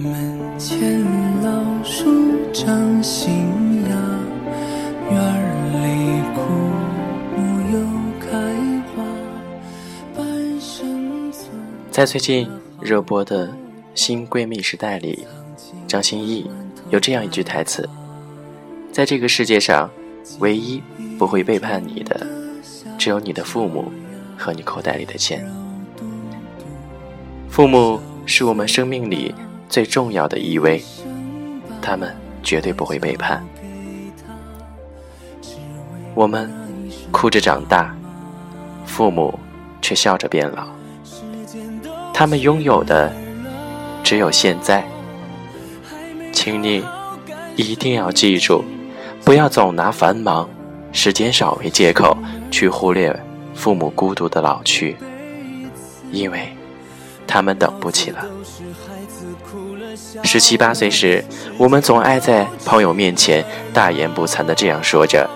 门前老树长新。在最近热播的《新闺蜜时代》里，张歆艺有这样一句台词：“在这个世界上，唯一不会背叛你的，只有你的父母和你口袋里的钱。父母是我们生命里最重要的一位，他们绝对不会背叛。我们哭着长大，父母却笑着变老。”他们拥有的只有现在，请你一定要记住，不要总拿繁忙、时间少为借口去忽略父母孤独的老去，因为他们等不起了。十七八岁时，我们总爱在朋友面前大言不惭的这样说着：“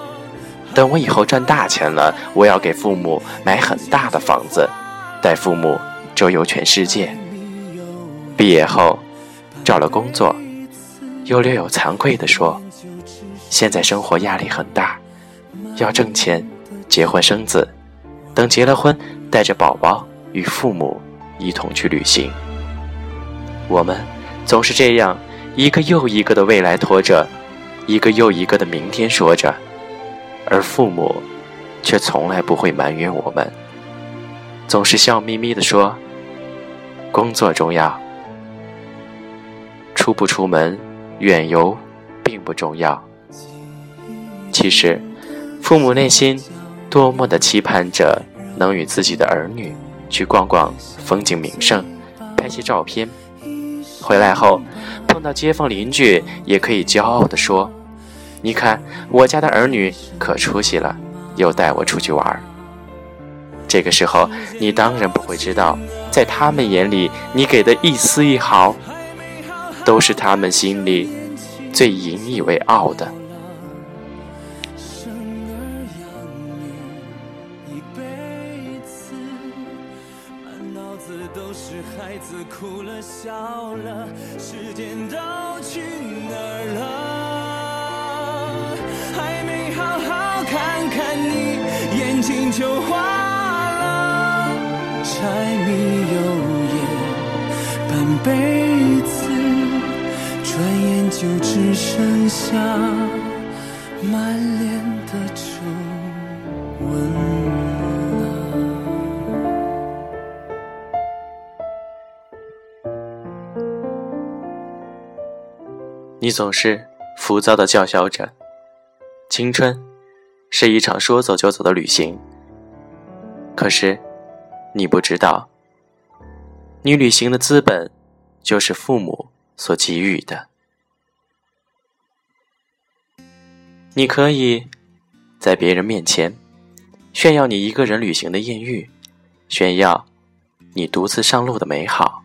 等我以后赚大钱了，我要给父母买很大的房子，带父母。”周游全世界。毕业后，找了工作，又略有惭愧地说：“现在生活压力很大，要挣钱，结婚生子，等结了婚，带着宝宝与父母一同去旅行。”我们总是这样，一个又一个的未来拖着，一个又一个的明天说着，而父母却从来不会埋怨我们。总是笑眯眯地说：“工作重要，出不出门，远游并不重要。”其实，父母内心多么的期盼着能与自己的儿女去逛逛风景名胜，拍些照片，回来后碰到街坊邻居，也可以骄傲地说：“你看，我家的儿女可出息了，又带我出去玩。”这个时候你当然不会知道在他们眼里你给的一丝一毫都是他们心里最引以为傲的。生儿养女一辈子满脑子都是孩子哭了笑了时间都去哪儿了？还没好好看看你眼睛就花柴米油盐半辈子，转眼就只剩下满脸的皱纹你总是浮躁的叫嚣着，青春是一场说走就走的旅行，可是。你不知道，你旅行的资本就是父母所给予的。你可以在别人面前炫耀你一个人旅行的艳遇，炫耀你独自上路的美好。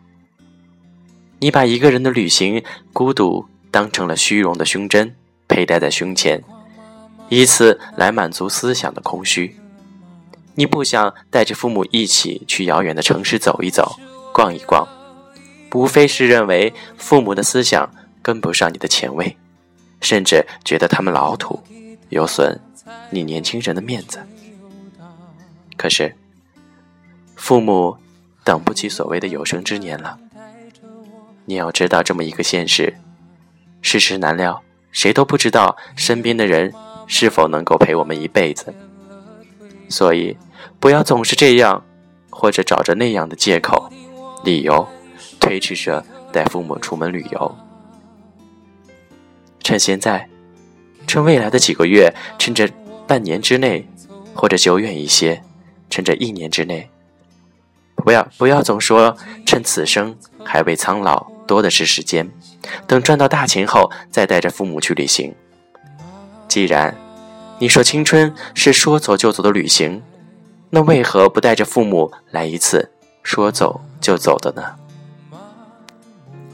你把一个人的旅行孤独当成了虚荣的胸针，佩戴在胸前，以此来满足思想的空虚。你不想带着父母一起去遥远的城市走一走、逛一逛，无非是认为父母的思想跟不上你的前卫，甚至觉得他们老土，有损你年轻人的面子。可是，父母等不起所谓的有生之年了。你要知道这么一个现实：世事难料，谁都不知道身边的人是否能够陪我们一辈子。所以。不要总是这样，或者找着那样的借口、理由，推迟着带父母出门旅游。趁现在，趁未来的几个月，趁着半年之内，或者久远一些，趁着一年之内。不要不要总说趁此生还未苍老，多的是时间，等赚到大钱后再带着父母去旅行。既然你说青春是说走就走的旅行。那为何不带着父母来一次说走就走的呢？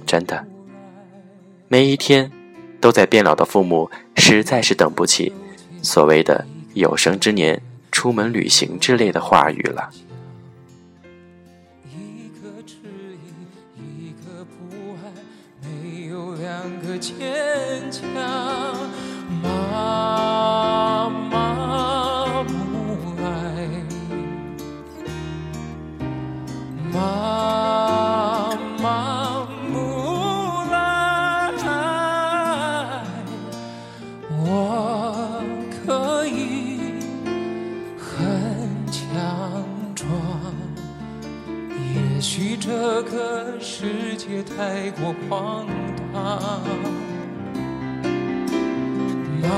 真的，每一天都在变老的父母，实在是等不起所谓的有生之年出门旅行之类的话语了。一颗迟疑，一颗不安，没有两个坚妈妈不来，我可以很强壮。也许这个世界太过荒唐，妈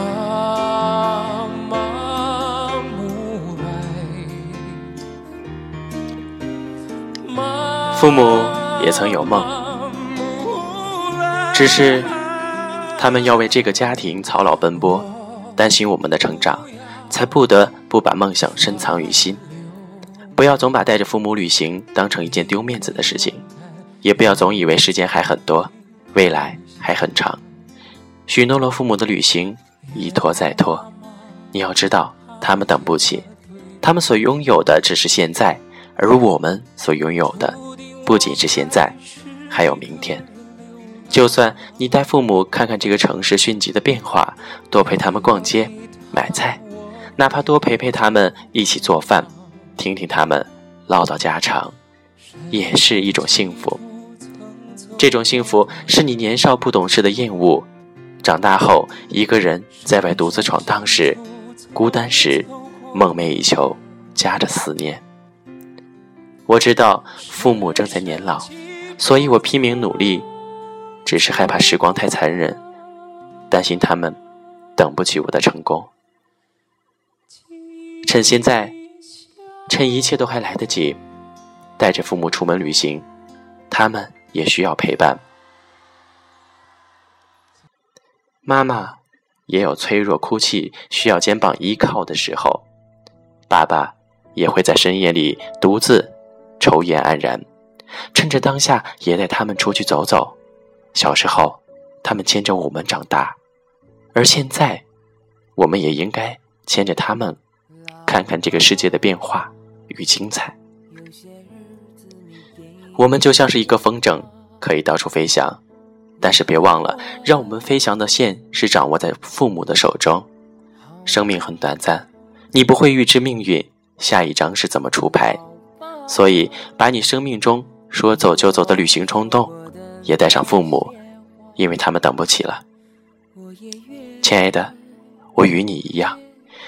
父母也曾有梦，只是他们要为这个家庭操劳奔波，担心我们的成长，才不得不把梦想深藏于心。不要总把带着父母旅行当成一件丢面子的事情，也不要总以为时间还很多，未来还很长。许诺了父母的旅行一拖再拖，你要知道，他们等不起，他们所拥有的只是现在，而我们所拥有的不仅是现在，还有明天。就算你带父母看看这个城市迅疾的变化，多陪他们逛街、买菜，哪怕多陪陪他们一起做饭，听听他们唠叨家常，也是一种幸福。这种幸福是你年少不懂事的厌恶，长大后一个人在外独自闯荡时，孤单时，梦寐以求夹着思念。我知道父母正在年老，所以我拼命努力。只是害怕时光太残忍，担心他们等不起我的成功。趁现在，趁一切都还来得及，带着父母出门旅行，他们也需要陪伴。妈妈也有脆弱、哭泣、需要肩膀依靠的时候，爸爸也会在深夜里独自愁颜黯然，趁着当下也带他们出去走走。小时候，他们牵着我们长大，而现在，我们也应该牵着他们，看看这个世界的变化与精彩。我们就像是一个风筝，可以到处飞翔，但是别忘了，让我们飞翔的线是掌握在父母的手中。生命很短暂，你不会预知命运下一张是怎么出牌，所以把你生命中说走就走的旅行冲动。也带上父母，因为他们等不起了。亲爱的，我与你一样，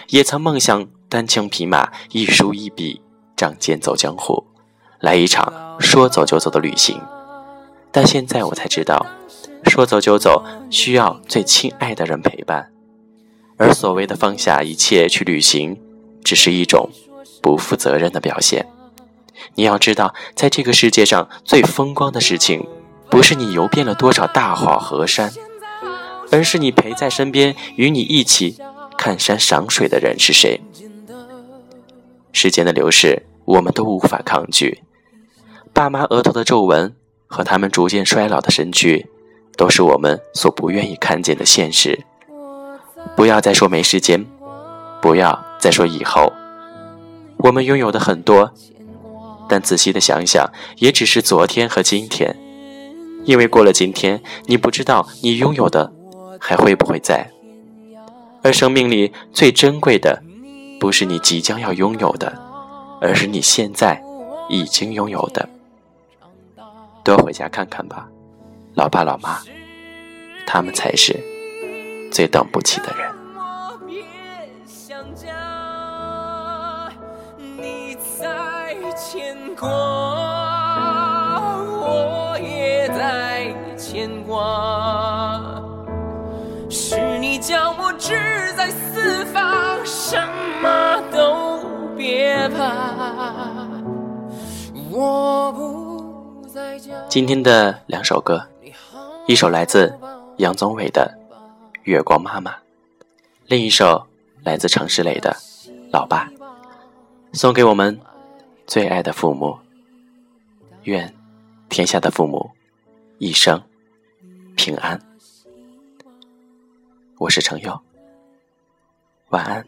也曾梦想单枪匹马、一书一笔、仗剑走江湖，来一场说走就走的旅行。但现在我才知道，说走就走需要最亲爱的人陪伴，而所谓的放下一切去旅行，只是一种不负责任的表现。你要知道，在这个世界上最风光的事情。不是你游遍了多少大好河山，而是你陪在身边，与你一起看山赏水的人是谁。时间的流逝，我们都无法抗拒。爸妈额头的皱纹和他们逐渐衰老的身躯，都是我们所不愿意看见的现实。不要再说没时间，不要再说以后。我们拥有的很多，但仔细的想想，也只是昨天和今天。因为过了今天，你不知道你拥有的还会不会在。而生命里最珍贵的，不是你即将要拥有的，而是你现在已经拥有的。多回家看看吧，老爸老妈，他们才是最等不起的人。牵挂。牵挂，是你叫我志在四方，什么都别怕。我不在家。今天的两首歌，一首来自杨宗纬的《月光妈妈》，另一首来自城市磊的《老爸》。送给我们最爱的父母。愿天下的父母一生平安。我是程佑，晚安。